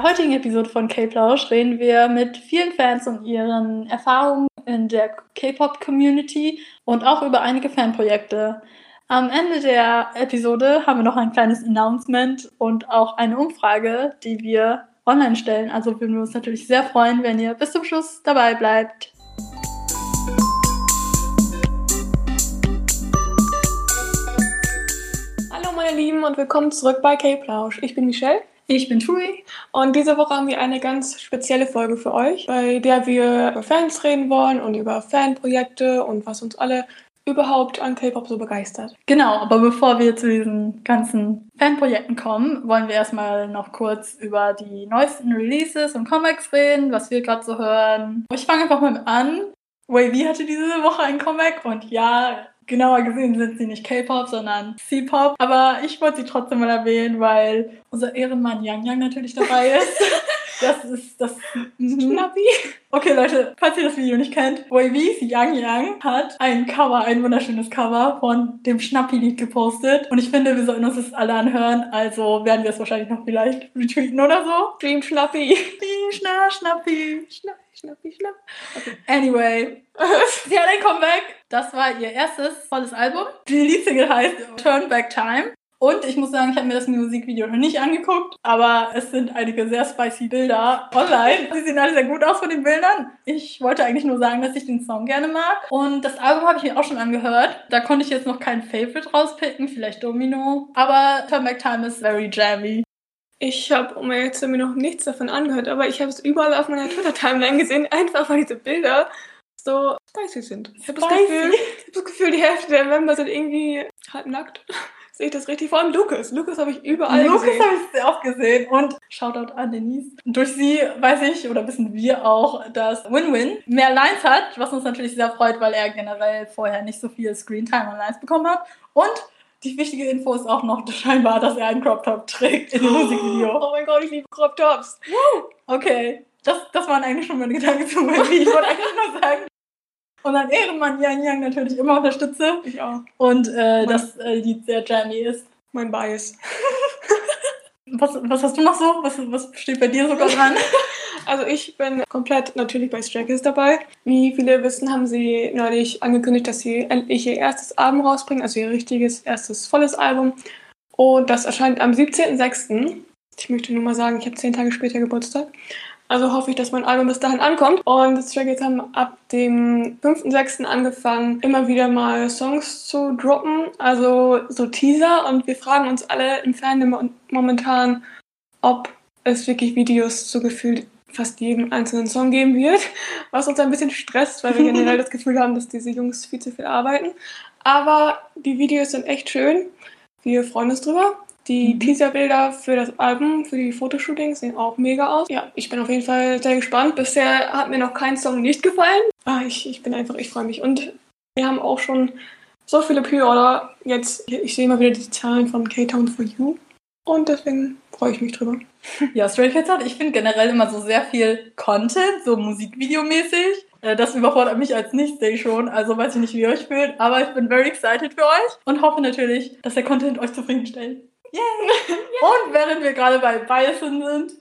der heutigen Episode von K-Plausch reden wir mit vielen Fans und ihren Erfahrungen in der K-Pop-Community und auch über einige Fanprojekte. Am Ende der Episode haben wir noch ein kleines Announcement und auch eine Umfrage, die wir online stellen. Also würden wir uns natürlich sehr freuen, wenn ihr bis zum Schluss dabei bleibt. Hallo meine Lieben und willkommen zurück bei K-Plausch. Ich bin Michelle. Ich bin Tui. Und diese Woche haben wir eine ganz spezielle Folge für euch, bei der wir über Fans reden wollen und über Fanprojekte und was uns alle überhaupt an K-Pop so begeistert. Genau, aber bevor wir zu diesen ganzen Fanprojekten kommen, wollen wir erstmal noch kurz über die neuesten Releases und Comics reden, was wir gerade so hören. Ich fange einfach mal an. Wavy hatte diese Woche ein Comic und ja, genauer gesehen sind sie nicht K-Pop, sondern C-Pop. Aber ich wollte sie trotzdem mal erwähnen, weil unser Ehrenmann Yang Yang natürlich dabei ist. Das ist das Schnappi. Okay, Leute, falls ihr das Video nicht kennt, Wavy's Yang Yang hat ein Cover, ein wunderschönes Cover von dem Schnappi-Lied gepostet. Und ich finde, wir sollten uns das alle anhören. Also werden wir es wahrscheinlich noch vielleicht retweeten oder so. Dream Schnappi. Dream Schna Schnappi. Schnappi, Schnappi, Schnapp. Okay. Anyway, sie hat ein Comeback. Das war ihr erstes volles Album. Die Leadsingle heißt Turn Back Time. Und ich muss sagen, ich habe mir das Musikvideo noch nicht angeguckt, aber es sind einige sehr spicy Bilder online. Die sehen alle sehr gut aus von den Bildern. Ich wollte eigentlich nur sagen, dass ich den Song gerne mag. Und das Album habe ich mir auch schon angehört. Da konnte ich jetzt noch kein Favorite rauspicken, vielleicht Domino. Aber Turn Time ist very jammy. Ich habe um jetzt mir noch nichts davon angehört, aber ich habe es überall auf meiner Twitter-Timeline gesehen, einfach weil diese Bilder so spicy sind. Ich habe das, Gefühl, ich hab das Gefühl, die Hälfte der Member sind irgendwie halb nackt. Sehe ich das richtig? Vor allem Lukas. Lukas habe ich überall Lukas gesehen. habe ich auch gesehen. Und Shoutout an Denise. Durch sie weiß ich, oder wissen wir auch, dass Win-Win mehr Lines hat, was uns natürlich sehr freut, weil er generell vorher nicht so viel Screentime und Lines bekommen hat. Und die wichtige Info ist auch noch scheinbar, dass er einen Crop Top trägt in dem Musikvideo. Oh mein Gott, ich liebe Crop Tops. Okay, das, das waren eigentlich schon meine Gedanken zu Wendy. Ich wollte eigentlich nur sagen, und dann Ehrenmann Yang Yang natürlich immer unterstütze. Ich auch. Und äh, das äh, Lied sehr jammy ist. Mein Bias. Was, was hast du noch so? Was, was steht bei dir sogar dran? Also ich bin komplett natürlich bei Stray Kids dabei. Wie viele wissen, haben sie neulich angekündigt, dass sie endlich ihr erstes Album rausbringen, also ihr richtiges erstes volles Album. Und das erscheint am 17.06. Ich möchte nur mal sagen, ich habe zehn Tage später Geburtstag. Also hoffe ich, dass mein Album bis dahin ankommt. Und Stray Kids haben ab dem 5.6. angefangen, immer wieder mal Songs zu droppen, also so Teaser. Und wir fragen uns alle im Fandom momentan, ob es wirklich Videos zu gefühlt fast jedem einzelnen Song geben wird, was uns ein bisschen stresst, weil wir generell das Gefühl haben, dass diese Jungs viel zu viel arbeiten. Aber die Videos sind echt schön. Wir freuen uns drüber. Die Mhm. Teaserbilder für das Album, für die Fotoshootings sehen auch mega aus. Ja, ich bin auf jeden Fall sehr gespannt. Bisher hat mir noch kein Song nicht gefallen. Ah, ich, ich bin einfach, ich freue mich. Und wir haben auch schon so viele Pre-Order. Jetzt, ich sehe immer wieder die Zahlen von K-Town for You. Und deswegen freue ich mich drüber. Ja, Stray Kids hat, ich finde generell immer so sehr viel Content, so Musikvideomäßig. Äh, Das überfordert mich als Nicht-Stay schon, also weiß ich nicht, wie ihr euch fühlt, aber ich bin very excited für euch und hoffe natürlich, dass der Content euch zufriedenstellt. Yay! Und während wir gerade bei Biasen sind,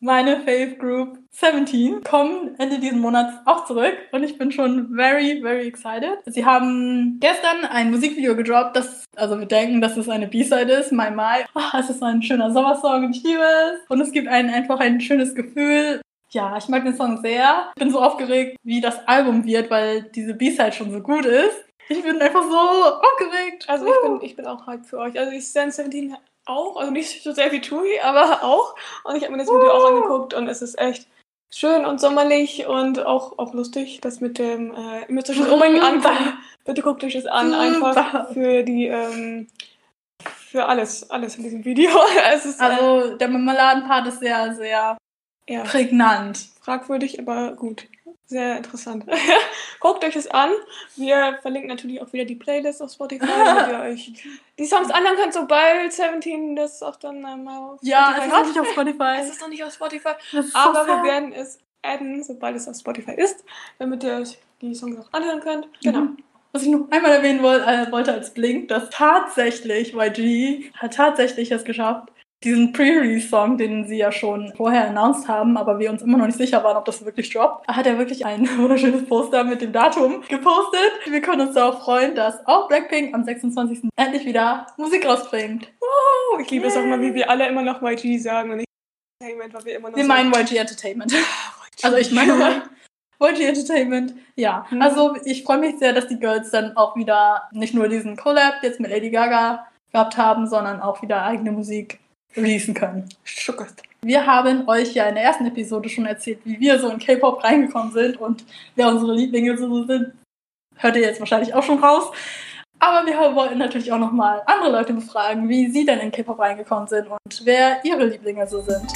meine Fave Group 17 kommen Ende diesen Monats auch zurück und ich bin schon very, very excited. Sie haben gestern ein Musikvideo gedroppt, das, also wir denken, dass es eine B-Side ist, My My. Oh, es ist ein schöner Sommersong und ich liebe es. Und es gibt einen einfach ein schönes Gefühl. Ja, ich mag den Song sehr. Ich bin so aufgeregt, wie das Album wird, weil diese B-Side schon so gut ist. Ich bin einfach so aufgeregt. Also ich bin, ich bin auch hyped für euch. Also ich Stan 17 auch, also nicht so sehr wie Tui, aber auch. Und ich habe mir das Video auch angeguckt und es ist echt schön und sommerlich und auch, auch lustig, das mit dem äh, ihr müsst euch das unbedingt angucken. Bitte guckt euch das an, einfach für die ähm, für alles, alles in diesem Video. ist äh, Also der Marmeladenpart ist sehr, sehr ja, prägnant. fragwürdig, aber gut. Sehr interessant. Guckt euch das an. Wir verlinken natürlich auch wieder die Playlist auf Spotify, damit ihr euch die Songs anhören könnt, sobald 17 das auch dann mal auf Ja, es ist noch nicht auf Spotify. Es ist noch nicht auf Spotify, aber wir werden es adden, sobald es auf Spotify ist, damit ihr euch die Songs auch anhören könnt. Genau. Mhm. Was ich noch einmal erwähnen wollte, äh, wollte als Blink, dass tatsächlich YG hat tatsächlich es geschafft, diesen Pre-Release-Song, den sie ja schon vorher announced haben, aber wir uns immer noch nicht sicher waren, ob das wirklich droppt, hat er wirklich ein wunderschönes Poster mit dem Datum gepostet. Wir können uns darauf freuen, dass auch Blackpink am 26. endlich wieder Musik rausbringt. Oh, ich liebe es auch mal, wie wir alle immer noch YG sagen und nicht Entertainment, weil wir immer noch Wir meinen YG Entertainment. also ich meine YG Entertainment. Ja, Mhm. also ich freue mich sehr, dass die Girls dann auch wieder nicht nur diesen Collab jetzt mit Lady Gaga gehabt haben, sondern auch wieder eigene Musik releasen können. Schuckert. Wir haben euch ja in der ersten Episode schon erzählt, wie wir so in K-Pop reingekommen sind und wer unsere Lieblinge so sind. Hört ihr jetzt wahrscheinlich auch schon raus. Aber wir wollten natürlich auch nochmal andere Leute befragen, wie sie denn in K-Pop reingekommen sind und wer ihre Lieblinge so sind.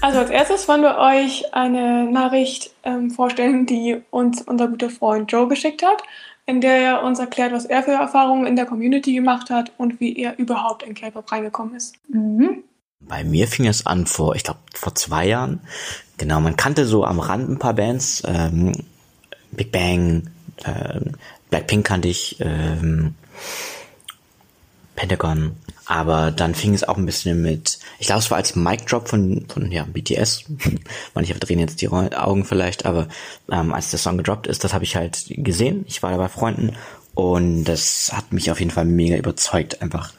Also als erstes wollen wir euch eine Nachricht ähm, vorstellen, die uns unser guter Freund Joe geschickt hat, in der er uns erklärt, was er für Erfahrungen in der Community gemacht hat und wie er überhaupt in K-Pop reingekommen ist. Mhm. Bei mir fing es an vor, ich glaube, vor zwei Jahren. Genau, man kannte so am Rand ein paar Bands. Ähm, Big Bang, ähm, Blackpink kannte ich, ähm, Pentagon. Aber dann fing es auch ein bisschen mit, ich glaube, es war als Mic Drop von, von ja, BTS. Manche verdrehen jetzt die Augen vielleicht, aber ähm, als der Song gedroppt ist, das habe ich halt gesehen. Ich war da bei Freunden und das hat mich auf jeden Fall mega überzeugt. Einfach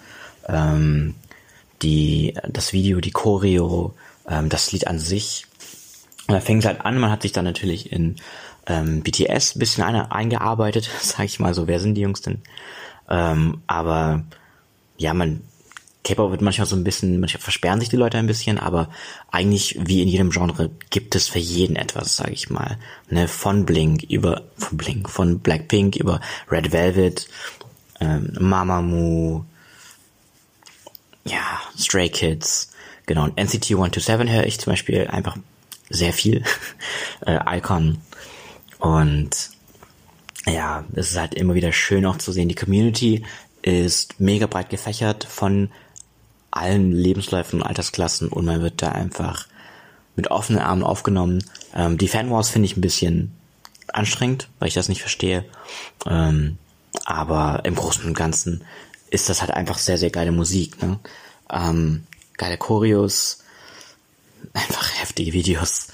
ähm, die, das Video, die Choreo, ähm, das Lied an sich. Und da fing es halt an, man hat sich dann natürlich in ähm, BTS ein bisschen eine, eingearbeitet, sag ich mal so, wer sind die Jungs denn? Ähm, aber ja, man, K-Pop wird manchmal so ein bisschen, manchmal versperren sich die Leute ein bisschen, aber eigentlich wie in jedem Genre gibt es für jeden etwas, sag ich mal. Ne, von Blink über, von Blink, von Blackpink über Red Velvet, ähm, Mamamoo, ja, Stray Kids, genau, und NCT 127 höre ich zum Beispiel einfach sehr viel, äh, Icon. Und ja, es ist halt immer wieder schön auch zu sehen, die Community ist mega breit gefächert von allen Lebensläufen und Altersklassen und man wird da einfach mit offenen Armen aufgenommen. Ähm, die Fanwars finde ich ein bisschen anstrengend, weil ich das nicht verstehe. Ähm, aber im Großen und Ganzen ist das halt einfach sehr, sehr geile Musik. Ne? Ähm, geile Choreos, einfach heftige Videos.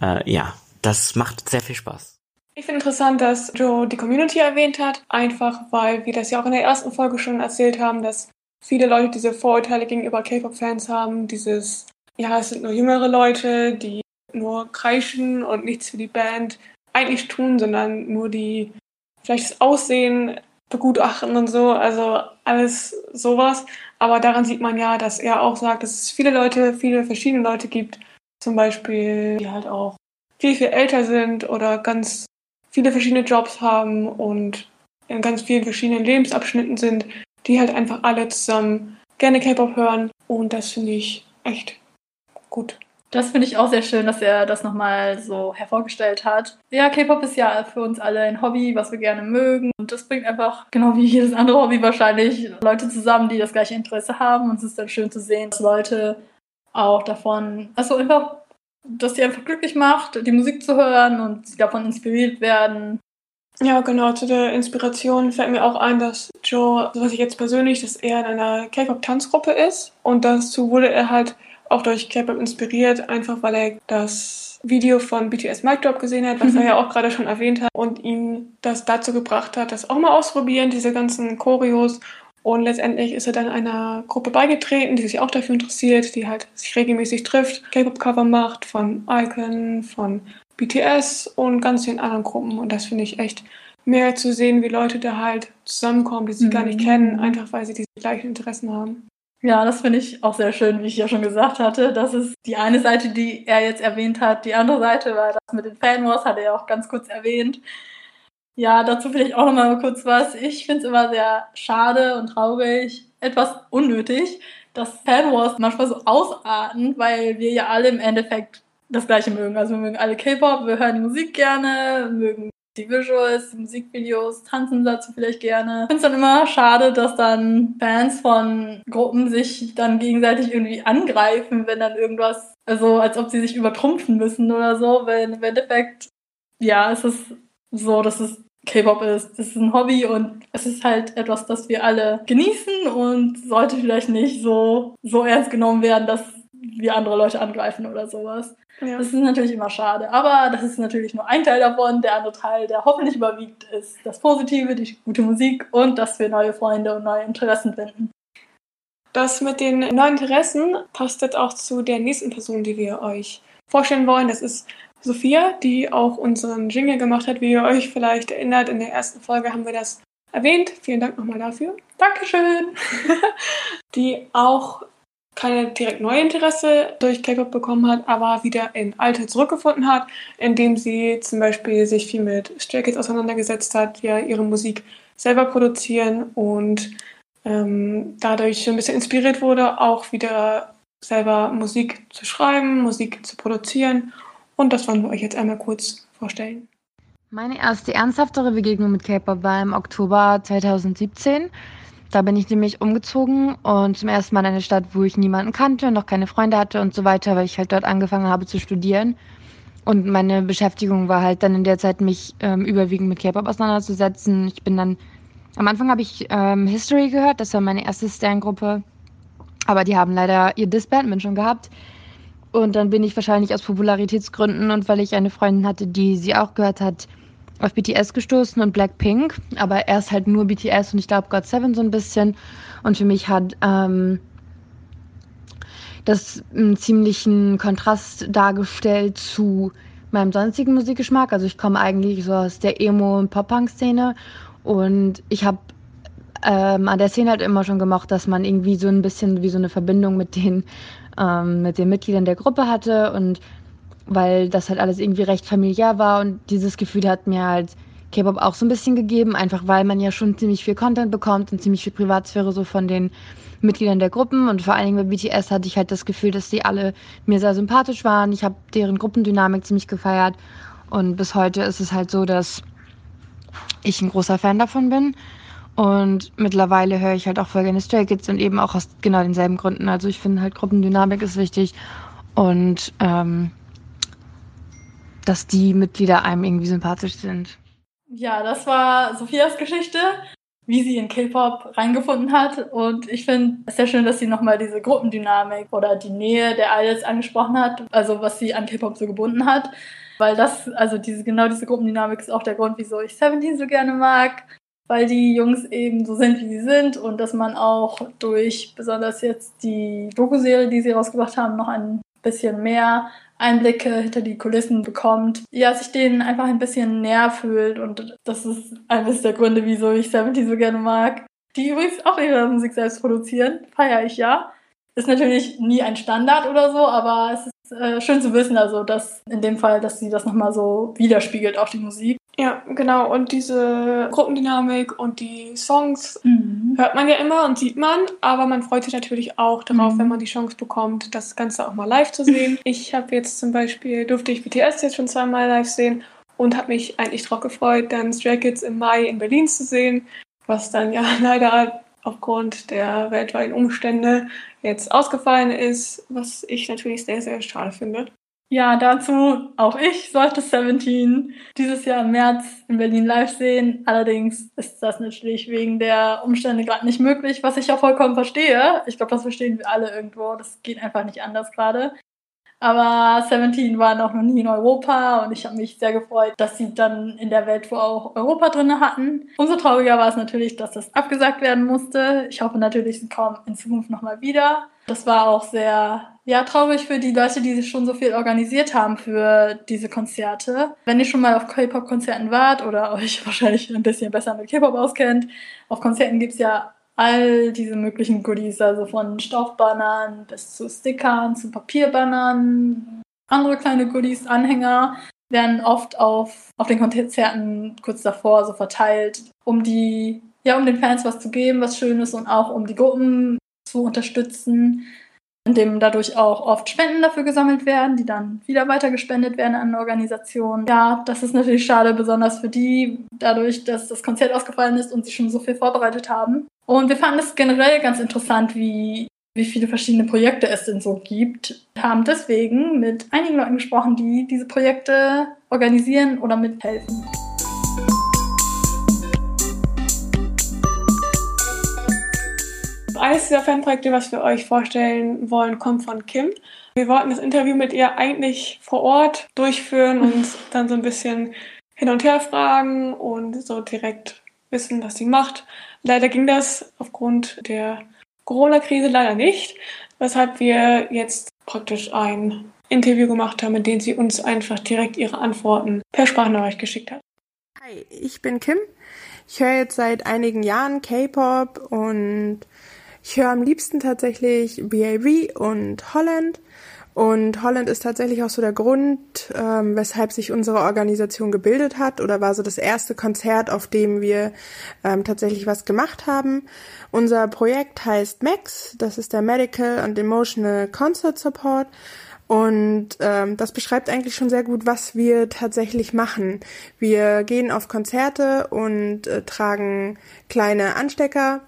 Äh, ja, das macht sehr viel Spaß. Ich finde interessant, dass Joe die Community erwähnt hat, einfach weil wir das ja auch in der ersten Folge schon erzählt haben, dass viele Leute diese Vorurteile gegenüber K-Pop-Fans haben, dieses, ja, es sind nur jüngere Leute, die nur kreischen und nichts für die Band eigentlich tun, sondern nur die vielleicht das Aussehen begutachten und so, also alles sowas. Aber daran sieht man ja, dass er auch sagt, dass es viele Leute, viele verschiedene Leute gibt, zum Beispiel, die halt auch viel, viel älter sind oder ganz viele verschiedene Jobs haben und in ganz vielen verschiedenen Lebensabschnitten sind, die halt einfach alle zusammen gerne K-Pop hören. Und das finde ich echt gut. Das finde ich auch sehr schön, dass er das nochmal so hervorgestellt hat. Ja, K-Pop ist ja für uns alle ein Hobby, was wir gerne mögen. Und das bringt einfach, genau wie jedes andere Hobby wahrscheinlich, Leute zusammen, die das gleiche Interesse haben. Und es ist dann schön zu sehen, dass Leute auch davon, also einfach, dass die einfach glücklich macht, die Musik zu hören und sie davon inspiriert werden. Ja, genau. Zu der Inspiration fällt mir auch ein, dass Joe, was ich jetzt persönlich, dass er in einer K-Pop-Tanzgruppe ist. Und dazu wurde er halt auch durch K-Pop inspiriert, einfach weil er das Video von BTS Mic Drop gesehen hat, was er ja auch gerade schon erwähnt hat, und ihn das dazu gebracht hat, das auch mal ausprobieren, diese ganzen Choreos. Und letztendlich ist er dann einer Gruppe beigetreten, die sich auch dafür interessiert, die halt sich regelmäßig trifft, K-Pop-Cover macht von Icon, von BTS und ganz vielen anderen Gruppen. Und das finde ich echt mehr zu sehen, wie Leute da halt zusammenkommen, die sie gar nicht Mhm. kennen, einfach weil sie diese gleichen Interessen haben. Ja, das finde ich auch sehr schön, wie ich ja schon gesagt hatte. Das ist die eine Seite, die er jetzt erwähnt hat. Die andere Seite war das mit den Fanwars, hat er ja auch ganz kurz erwähnt. Ja, dazu vielleicht auch nochmal kurz was. Ich finde es immer sehr schade und traurig, etwas unnötig, dass Fanwars manchmal so ausarten, weil wir ja alle im Endeffekt das Gleiche mögen. Also wir mögen alle K-Pop, wir hören die Musik gerne, mögen die Visuals, die Musikvideos, tanzen dazu vielleicht gerne. Ich finde es dann immer schade, dass dann Fans von Gruppen sich dann gegenseitig irgendwie angreifen, wenn dann irgendwas, also als ob sie sich übertrumpfen müssen oder so, weil im Endeffekt, ja, es ist so, dass es K-Pop ist. Das ist ein Hobby und es ist halt etwas, das wir alle genießen und sollte vielleicht nicht so, so ernst genommen werden, dass wir andere Leute angreifen oder sowas. Ja. Das ist natürlich immer schade. Aber das ist natürlich nur ein Teil davon. Der andere Teil, der hoffentlich überwiegt, ist das Positive, die gute Musik und dass wir neue Freunde und neue Interessen finden. Das mit den neuen Interessen passt jetzt auch zu der nächsten Person, die wir euch vorstellen wollen. Das ist Sophia, die auch unseren Jingle gemacht hat. Wie ihr euch vielleicht erinnert, in der ersten Folge haben wir das erwähnt. Vielen Dank nochmal dafür. Dankeschön. die auch keine direkt neue Interesse durch K-Pop bekommen hat, aber wieder in Alte zurückgefunden hat, indem sie zum Beispiel sich viel mit Stray Kids auseinandergesetzt hat, ja ihre Musik selber produzieren und ähm, dadurch ein bisschen inspiriert wurde, auch wieder selber Musik zu schreiben, Musik zu produzieren. Und das wollen wir euch jetzt einmal kurz vorstellen. Meine erste ernsthaftere Begegnung mit K-Pop war im Oktober 2017. Da bin ich nämlich umgezogen und zum ersten Mal in eine Stadt, wo ich niemanden kannte und noch keine Freunde hatte und so weiter, weil ich halt dort angefangen habe zu studieren. Und meine Beschäftigung war halt dann in der Zeit, mich ähm, überwiegend mit K-Pop auseinanderzusetzen. Ich bin dann, am Anfang habe ich ähm, History gehört, das war meine erste Stan-Gruppe. Aber die haben leider ihr Disbandment schon gehabt. Und dann bin ich wahrscheinlich aus Popularitätsgründen und weil ich eine Freundin hatte, die sie auch gehört hat, auf BTS gestoßen und Blackpink, aber erst halt nur BTS und ich glaube God Seven so ein bisschen. Und für mich hat ähm, das einen ziemlichen Kontrast dargestellt zu meinem sonstigen Musikgeschmack. Also ich komme eigentlich so aus der Emo- und Pop-Punk-Szene und ich habe ähm, an der Szene halt immer schon gemocht, dass man irgendwie so ein bisschen wie so eine Verbindung mit den, ähm, mit den Mitgliedern der Gruppe hatte und weil das halt alles irgendwie recht familiär war und dieses Gefühl hat mir halt K-Pop auch so ein bisschen gegeben, einfach weil man ja schon ziemlich viel Content bekommt und ziemlich viel Privatsphäre so von den Mitgliedern der Gruppen und vor allen Dingen bei BTS hatte ich halt das Gefühl, dass die alle mir sehr sympathisch waren. Ich habe deren Gruppendynamik ziemlich gefeiert und bis heute ist es halt so, dass ich ein großer Fan davon bin. Und mittlerweile höre ich halt auch voll gerne Stray Kids und eben auch aus genau denselben Gründen. Also ich finde halt Gruppendynamik ist wichtig und ähm, dass die Mitglieder einem irgendwie sympathisch sind. Ja, das war Sophias Geschichte, wie sie in K-Pop reingefunden hat. Und ich finde es sehr schön, dass sie nochmal diese Gruppendynamik oder die Nähe der Idols angesprochen hat, also was sie an K-Pop so gebunden hat. Weil das, also diese, genau diese Gruppendynamik ist auch der Grund, wieso ich Seventeen so gerne mag. Weil die Jungs eben so sind, wie sie sind und dass man auch durch besonders jetzt die Doku-Serie, die sie rausgebracht haben, noch ein bisschen mehr Einblicke hinter die Kulissen bekommt, ja, sich denen einfach ein bisschen näher fühlt und das ist eines der Gründe, wieso ich Seventy so gerne mag. Die übrigens auch ihre Musik selbst produzieren, feiere ich ja. Ist natürlich nie ein Standard oder so, aber es ist äh, schön zu wissen, also dass in dem Fall, dass sie das nochmal so widerspiegelt, auch die Musik. Ja, genau. Und diese Gruppendynamik und die Songs mhm. hört man ja immer und sieht man, aber man freut sich natürlich auch darauf, mhm. wenn man die Chance bekommt, das Ganze auch mal live zu sehen. ich habe jetzt zum Beispiel, durfte ich BTS jetzt schon zweimal live sehen und habe mich eigentlich darauf gefreut, dann Stray Kids im Mai in Berlin zu sehen, was dann ja leider aufgrund der weltweiten Umstände jetzt ausgefallen ist, was ich natürlich sehr, sehr schade finde. Ja, dazu auch ich sollte Seventeen dieses Jahr im März in Berlin live sehen. Allerdings ist das natürlich wegen der Umstände gerade nicht möglich, was ich auch vollkommen verstehe. Ich glaube, das verstehen wir alle irgendwo. Das geht einfach nicht anders gerade. Aber Seventeen war noch nie in Europa und ich habe mich sehr gefreut, dass sie dann in der Welt wo auch Europa drin hatten. Umso trauriger war es natürlich, dass das abgesagt werden musste. Ich hoffe natürlich, sie kommen in Zukunft nochmal wieder. Das war auch sehr ja, traurig für die Leute, die schon so viel organisiert haben für diese Konzerte. Wenn ihr schon mal auf K-Pop-Konzerten wart oder euch wahrscheinlich ein bisschen besser mit K-Pop auskennt, auf Konzerten gibt's ja all diese möglichen Goodies, also von Stoffbannern bis zu Stickern, zu Papierbannern, andere kleine Goodies, Anhänger werden oft auf, auf den Konzerten kurz davor so verteilt, um die, ja, um den Fans was zu geben, was Schönes und auch um die Gruppen zu unterstützen, indem dadurch auch oft Spenden dafür gesammelt werden, die dann wieder weitergespendet werden an Organisationen. Ja, das ist natürlich schade, besonders für die, dadurch, dass das Konzert ausgefallen ist und sie schon so viel vorbereitet haben. Und wir fanden es generell ganz interessant, wie, wie viele verschiedene Projekte es denn so gibt. Wir haben deswegen mit einigen Leuten gesprochen, die diese Projekte organisieren oder mithelfen. Eines dieser Fanprojekte, was wir euch vorstellen wollen, kommt von Kim. Wir wollten das Interview mit ihr eigentlich vor Ort durchführen und dann so ein bisschen hin und her fragen und so direkt wissen, was sie macht. Leider ging das aufgrund der Corona-Krise leider nicht, weshalb wir jetzt praktisch ein Interview gemacht haben, in dem sie uns einfach direkt ihre Antworten per Sprachnachricht geschickt hat. Hi, ich bin Kim. Ich höre jetzt seit einigen Jahren K-Pop und ich höre am liebsten tatsächlich BAB und Holland. Und Holland ist tatsächlich auch so der Grund, ähm, weshalb sich unsere Organisation gebildet hat oder war so das erste Konzert, auf dem wir ähm, tatsächlich was gemacht haben. Unser Projekt heißt MAX, das ist der Medical and Emotional Concert Support. Und ähm, das beschreibt eigentlich schon sehr gut, was wir tatsächlich machen. Wir gehen auf Konzerte und äh, tragen kleine Anstecker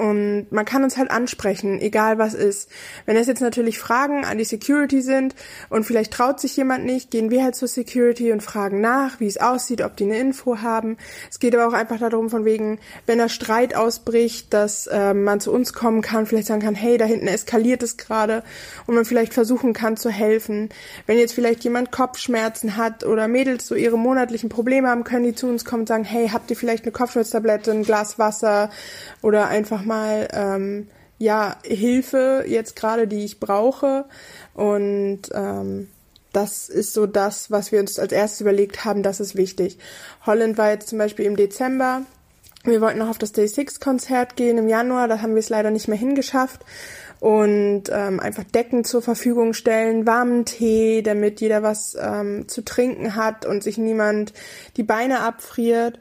und man kann uns halt ansprechen, egal was ist. Wenn es jetzt natürlich Fragen an die Security sind und vielleicht traut sich jemand nicht, gehen wir halt zur Security und fragen nach, wie es aussieht, ob die eine Info haben. Es geht aber auch einfach darum, von wegen, wenn da Streit ausbricht, dass äh, man zu uns kommen kann, vielleicht sagen kann, hey, da hinten eskaliert es gerade und man vielleicht versuchen kann zu helfen. Wenn jetzt vielleicht jemand Kopfschmerzen hat oder Mädels so ihre monatlichen Probleme haben, können die zu uns kommen und sagen, hey, habt ihr vielleicht eine Kopfschmerztablette, ein Glas Wasser oder einfach mal ähm, ja Hilfe jetzt gerade, die ich brauche. Und ähm, das ist so das, was wir uns als erstes überlegt haben, das ist wichtig. Holland war jetzt zum Beispiel im Dezember. Wir wollten noch auf das Day Six Konzert gehen im Januar, da haben wir es leider nicht mehr hingeschafft. Und ähm, einfach Decken zur Verfügung stellen, warmen Tee, damit jeder was ähm, zu trinken hat und sich niemand die Beine abfriert.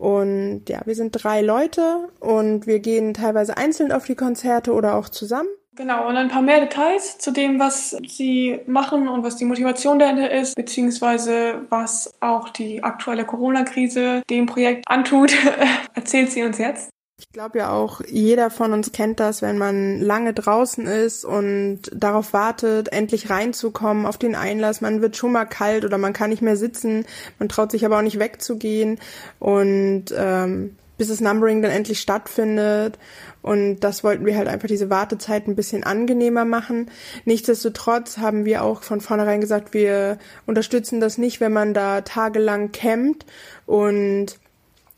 Und ja, wir sind drei Leute und wir gehen teilweise einzeln auf die Konzerte oder auch zusammen. Genau, und ein paar mehr Details zu dem, was sie machen und was die Motivation dahinter ist, beziehungsweise was auch die aktuelle Corona-Krise dem Projekt antut, erzählt sie uns jetzt. Ich glaube ja auch, jeder von uns kennt das, wenn man lange draußen ist und darauf wartet, endlich reinzukommen auf den Einlass. Man wird schon mal kalt oder man kann nicht mehr sitzen, man traut sich aber auch nicht wegzugehen und ähm, bis das Numbering dann endlich stattfindet. Und das wollten wir halt einfach diese Wartezeit ein bisschen angenehmer machen. Nichtsdestotrotz haben wir auch von vornherein gesagt, wir unterstützen das nicht, wenn man da tagelang campt und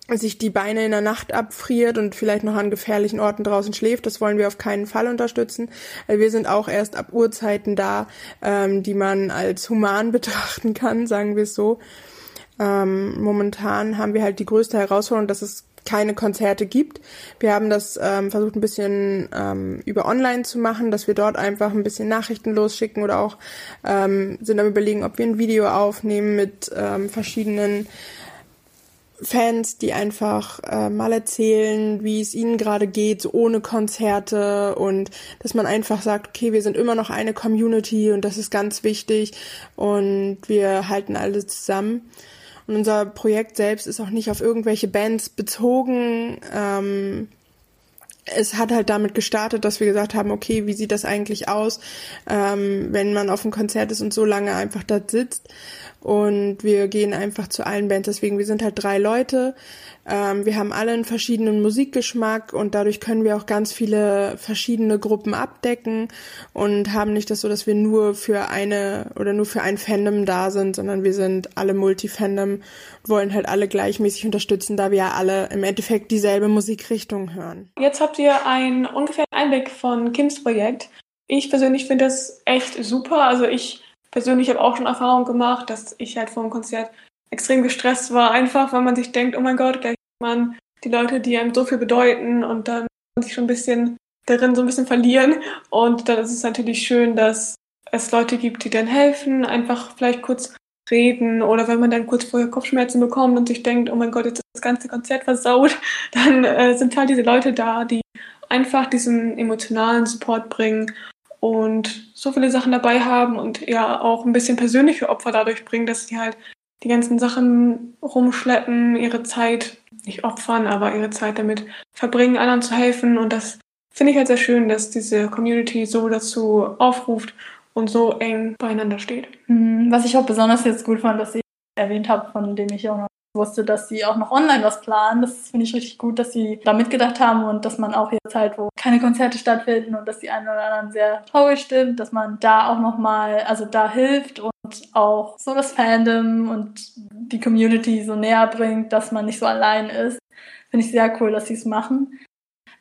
sich die Beine in der Nacht abfriert und vielleicht noch an gefährlichen Orten draußen schläft. Das wollen wir auf keinen Fall unterstützen. Wir sind auch erst ab Uhrzeiten da, ähm, die man als human betrachten kann, sagen wir es so. Ähm, momentan haben wir halt die größte Herausforderung, dass es keine Konzerte gibt. Wir haben das ähm, versucht ein bisschen ähm, über online zu machen, dass wir dort einfach ein bisschen Nachrichten losschicken oder auch ähm, sind am überlegen, ob wir ein Video aufnehmen mit ähm, verschiedenen Fans, die einfach äh, mal erzählen, wie es ihnen gerade geht, so ohne Konzerte und dass man einfach sagt, okay, wir sind immer noch eine Community und das ist ganz wichtig und wir halten alle zusammen. Und unser Projekt selbst ist auch nicht auf irgendwelche Bands bezogen. Ähm, es hat halt damit gestartet, dass wir gesagt haben, okay, wie sieht das eigentlich aus, ähm, wenn man auf einem Konzert ist und so lange einfach da sitzt. Und wir gehen einfach zu allen Bands. Deswegen, wir sind halt drei Leute. Ähm, wir haben alle einen verschiedenen Musikgeschmack und dadurch können wir auch ganz viele verschiedene Gruppen abdecken und haben nicht das so, dass wir nur für eine oder nur für ein Fandom da sind, sondern wir sind alle Multifandom, wollen halt alle gleichmäßig unterstützen, da wir ja alle im Endeffekt dieselbe Musikrichtung hören. Jetzt habt ihr einen ungefähren Einblick von Kims Projekt. Ich persönlich finde das echt super. Also ich persönlich habe auch schon Erfahrung gemacht, dass ich halt vor dem Konzert extrem gestresst war, einfach weil man sich denkt, oh mein Gott, gleich man die Leute, die einem so viel bedeuten und dann sich schon ein bisschen darin so ein bisschen verlieren. Und dann ist es natürlich schön, dass es Leute gibt, die dann helfen, einfach vielleicht kurz reden oder wenn man dann kurz vorher Kopfschmerzen bekommt und sich denkt, oh mein Gott, jetzt ist das ganze Konzert versaut, dann äh, sind halt diese Leute da, die einfach diesen emotionalen Support bringen und so viele Sachen dabei haben und ja auch ein bisschen persönliche Opfer dadurch bringen, dass sie halt die ganzen Sachen rumschleppen, ihre Zeit nicht opfern, aber ihre Zeit damit verbringen, anderen zu helfen. Und das finde ich halt sehr schön, dass diese Community so dazu aufruft und so eng beieinander steht. Hm, was ich auch besonders jetzt gut fand, dass ich erwähnt habe, von dem ich auch noch wusste, dass sie auch noch online was planen. Das finde ich richtig gut, dass sie da mitgedacht haben und dass man auch jetzt halt, wo keine Konzerte stattfinden und dass die einen oder anderen sehr traurig sind, dass man da auch nochmal, also da hilft und auch so das Fandom und die Community so näher bringt, dass man nicht so allein ist. Finde ich sehr cool, dass sie es machen.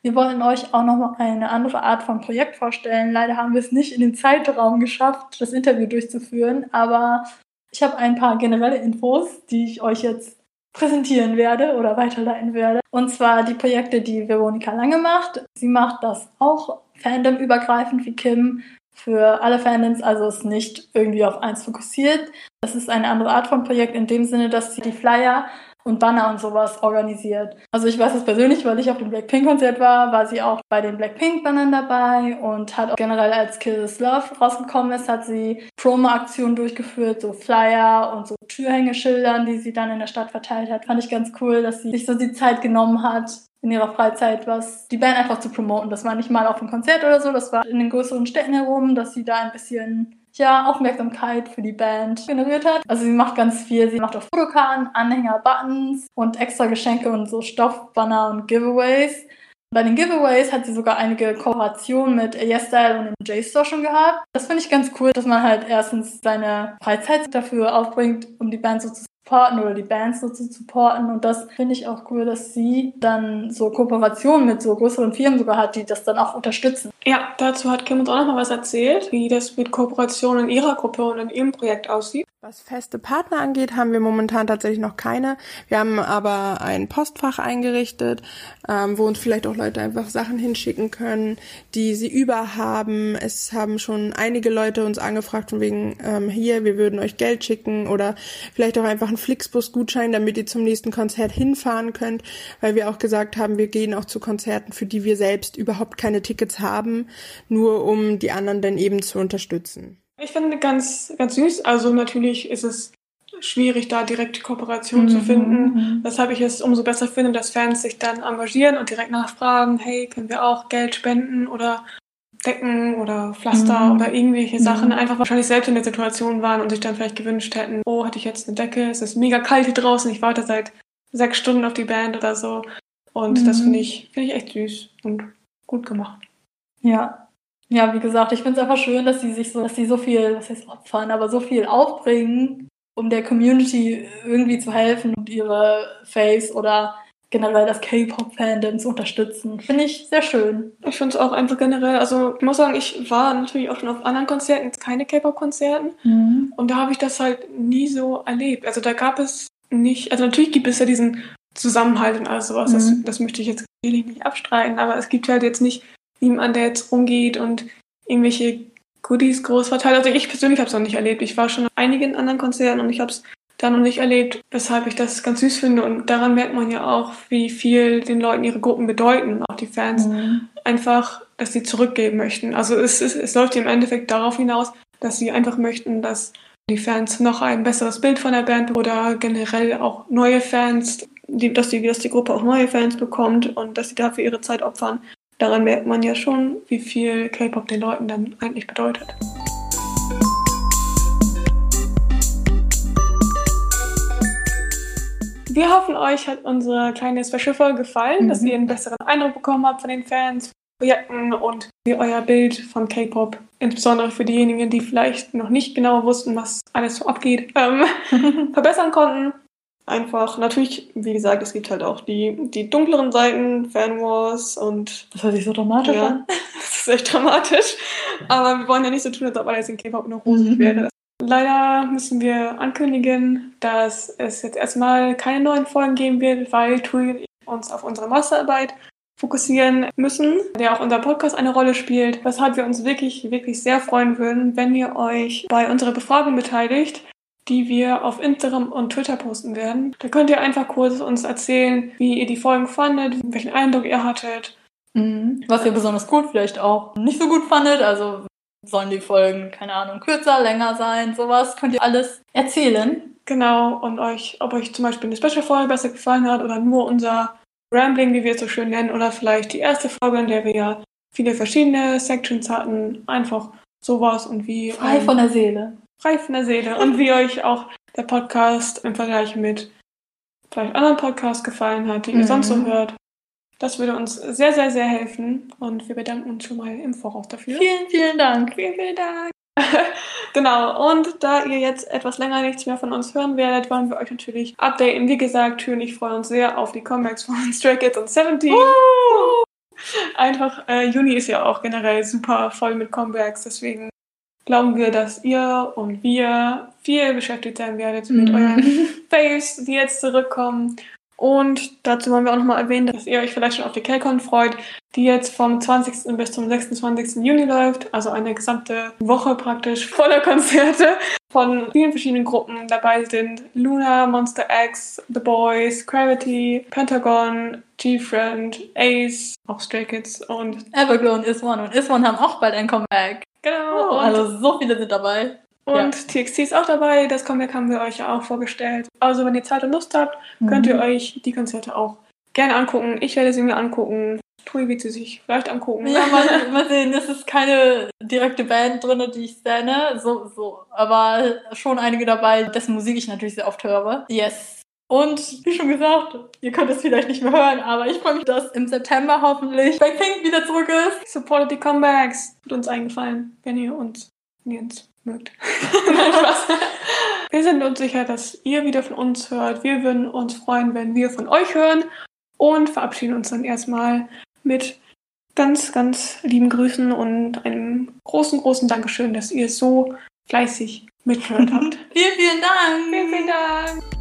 Wir wollen euch auch noch eine andere Art von Projekt vorstellen. Leider haben wir es nicht in den Zeitraum geschafft, das Interview durchzuführen, aber ich habe ein paar generelle Infos, die ich euch jetzt präsentieren werde oder weiterleiten werde. Und zwar die Projekte, die Veronika Lange macht. Sie macht das auch fandomübergreifend wie Kim für alle Fandoms, also ist nicht irgendwie auf eins fokussiert. Das ist eine andere Art von Projekt in dem Sinne, dass sie die Flyer und Banner und sowas organisiert. Also ich weiß es persönlich, weil ich auf dem Blackpink-Konzert war, war sie auch bei den Blackpink-Bannern dabei und hat auch generell als Kill Love rausgekommen ist, hat sie Promo-Aktionen durchgeführt, so Flyer und so Türhängeschildern, die sie dann in der Stadt verteilt hat. Fand ich ganz cool, dass sie sich so die Zeit genommen hat, in ihrer Freizeit was, die Band einfach zu promoten. Das war nicht mal auf einem Konzert oder so, das war in den größeren Städten herum, dass sie da ein bisschen ja, Aufmerksamkeit für die Band generiert hat. Also sie macht ganz viel. Sie macht auch Fotokarten, Anhänger, Buttons und extra Geschenke und so Stoffbanner und Giveaways. Bei den Giveaways hat sie sogar einige Kooperationen mit YesStyle und dem J-Store schon gehabt. Das finde ich ganz cool, dass man halt erstens seine Freizeit dafür aufbringt, um die Band so zu supporten oder die Bands so zu supporten. Und das finde ich auch cool, dass sie dann so Kooperationen mit so größeren Firmen sogar hat, die das dann auch unterstützen. Ja, dazu hat Kim uns auch noch mal was erzählt, wie das mit Kooperationen in ihrer Gruppe und in ihrem Projekt aussieht. Was feste Partner angeht, haben wir momentan tatsächlich noch keine. Wir haben aber ein Postfach eingerichtet, ähm, wo uns vielleicht auch Leute einfach Sachen hinschicken können, die sie über haben. Es haben schon einige Leute uns angefragt von wegen, ähm, hier, wir würden euch Geld schicken oder vielleicht auch einfach einen Flixbus-Gutschein, damit ihr zum nächsten Konzert hinfahren könnt, weil wir auch gesagt haben, wir gehen auch zu Konzerten, für die wir selbst überhaupt keine Tickets haben, nur um die anderen dann eben zu unterstützen. Ich finde ganz, ganz süß. Also natürlich ist es schwierig, da direkt Kooperation mhm. zu finden. Mhm. Weshalb ich es umso besser finde, dass Fans sich dann engagieren und direkt nachfragen, hey, können wir auch Geld spenden oder Decken oder Pflaster mhm. oder irgendwelche Sachen mhm. einfach wahrscheinlich selbst in der Situation waren und sich dann vielleicht gewünscht hätten, oh, hatte ich jetzt eine Decke, es ist mega kalt hier draußen, ich warte seit sechs Stunden auf die Band oder so. Und das mhm. finde ich, finde ich echt süß und gut gemacht. Ja, ja, wie gesagt, ich finde es einfach schön, dass sie sich so, dass sie so viel, was heißt opfern, aber so viel aufbringen, um der Community irgendwie zu helfen und ihre Face oder generell das K-Pop-Fandom zu unterstützen. Finde ich sehr schön. Ich finde es auch einfach generell, also ich muss sagen, ich war natürlich auch schon auf anderen Konzerten, jetzt keine K-Pop-Konzerten. Mhm. Und da habe ich das halt nie so erlebt. Also da gab es nicht, also natürlich gibt es ja diesen Zusammenhalt und alles sowas, mhm. das, das möchte ich jetzt nicht abstreiten, aber es gibt halt jetzt nicht niemand, der jetzt rumgeht und irgendwelche Goodies groß verteilt. Also ich persönlich habe es noch nicht erlebt. Ich war schon auf einigen anderen Konzerten und ich habe es da noch nicht erlebt, weshalb ich das ganz süß finde. Und daran merkt man ja auch, wie viel den Leuten ihre Gruppen bedeuten, auch die Fans. Mhm. Einfach, dass sie zurückgeben möchten. Also es, es, es läuft im Endeffekt darauf hinaus, dass sie einfach möchten, dass die Fans noch ein besseres Bild von der Band oder generell auch neue Fans, die, dass, die, dass die Gruppe auch neue Fans bekommt und dass sie dafür ihre Zeit opfern daran merkt man ja schon, wie viel K-Pop den Leuten dann eigentlich bedeutet. Wir hoffen, euch hat unsere kleine Special-Folge gefallen, mhm. dass ihr einen besseren Eindruck bekommen habt von den Fans, Projekten und wie euer Bild von K-Pop, insbesondere für diejenigen, die vielleicht noch nicht genau wussten, was alles so abgeht, ähm, verbessern konnten einfach, natürlich, wie gesagt, es gibt halt auch die, die dunkleren Seiten, Fanwars und. Das hört sich so dramatisch ja, an. Das ist echt dramatisch. Aber wir wollen ja nicht so tun, als ob alles in K-Pop nur rosig mhm. wäre. Leider müssen wir ankündigen, dass es jetzt erstmal keine neuen Folgen geben wird, weil Tui uns auf unsere Masterarbeit fokussieren müssen, der auch unser Podcast eine Rolle spielt, weshalb wir uns wirklich, wirklich sehr freuen würden, wenn ihr euch bei unserer Befragung beteiligt die wir auf Instagram und Twitter posten werden. Da könnt ihr einfach kurz uns erzählen, wie ihr die Folgen fandet, welchen Eindruck ihr hattet. Mhm. Was ihr besonders gut vielleicht auch nicht so gut fandet. Also sollen die Folgen, keine Ahnung, kürzer, länger sein, sowas. Könnt ihr alles erzählen. Genau, und euch, ob euch zum Beispiel eine Special-Folge besser gefallen hat oder nur unser Rambling, wie wir es so schön nennen, oder vielleicht die erste Folge, in der wir ja viele verschiedene Sections hatten. Einfach sowas und wie. Frei von der Seele frei von der Seele und wie euch auch der Podcast im Vergleich mit vielleicht anderen Podcasts gefallen hat, die ihr Mhm. sonst so hört. Das würde uns sehr, sehr, sehr helfen und wir bedanken uns schon mal im Voraus dafür. Vielen, vielen Dank. Vielen, vielen Dank. genau, und da ihr jetzt etwas länger nichts mehr von uns hören werdet, wollen wir euch natürlich updaten. Wie gesagt, Tür und ich freuen uns sehr auf die Comebacks von Stray Kids und 17. Einfach, äh, Juni ist ja auch generell super voll mit Comebacks, deswegen glauben wir, dass ihr und wir viel beschäftigt sein werdet mit Mhm. euren Faves, die jetzt zurückkommen. Und dazu wollen wir auch nochmal erwähnen, dass ihr euch vielleicht schon auf die KCON freut, die jetzt vom 20. bis zum 26. Juni läuft. Also eine gesamte Woche praktisch voller Konzerte von vielen verschiedenen Gruppen. Dabei sind Luna, Monster X, The Boys, Gravity, Pentagon, G-Friend, Ace, auch Stray Kids und Everglow und Is1 und Is1 haben auch bald ein Comeback. genau. Oh, also so viele sind dabei. Und TXT ist auch dabei, das Comeback haben wir euch ja auch vorgestellt. Also wenn ihr Zeit und Lust habt, könnt ihr Mhm. euch die Konzerte auch gerne angucken. Ich werde sie mir angucken. Tui wird sie sich vielleicht angucken. Ja, mal, mal sehen, es ist keine direkte Band drin, die ich stane, so, so, aber schon einige dabei, dessen Musik ich natürlich sehr oft höre. Yes. Und wie schon gesagt, ihr könnt es vielleicht nicht mehr hören, aber ich freue mich, dass im September hoffentlich Blackpink wieder zurück ist. Supportet die Comebacks. Tut uns eingefallen, wenn ihr uns nirgends mögt. Nein, Spaß. Wir sind uns sicher, dass ihr wieder von uns hört. Wir würden uns freuen, wenn wir von euch hören und verabschieden uns dann erstmal mit ganz, ganz lieben Grüßen und einem großen, großen Dankeschön, dass ihr so fleißig mitgehört habt. Vielen, vielen Dank. vielen, vielen Dank.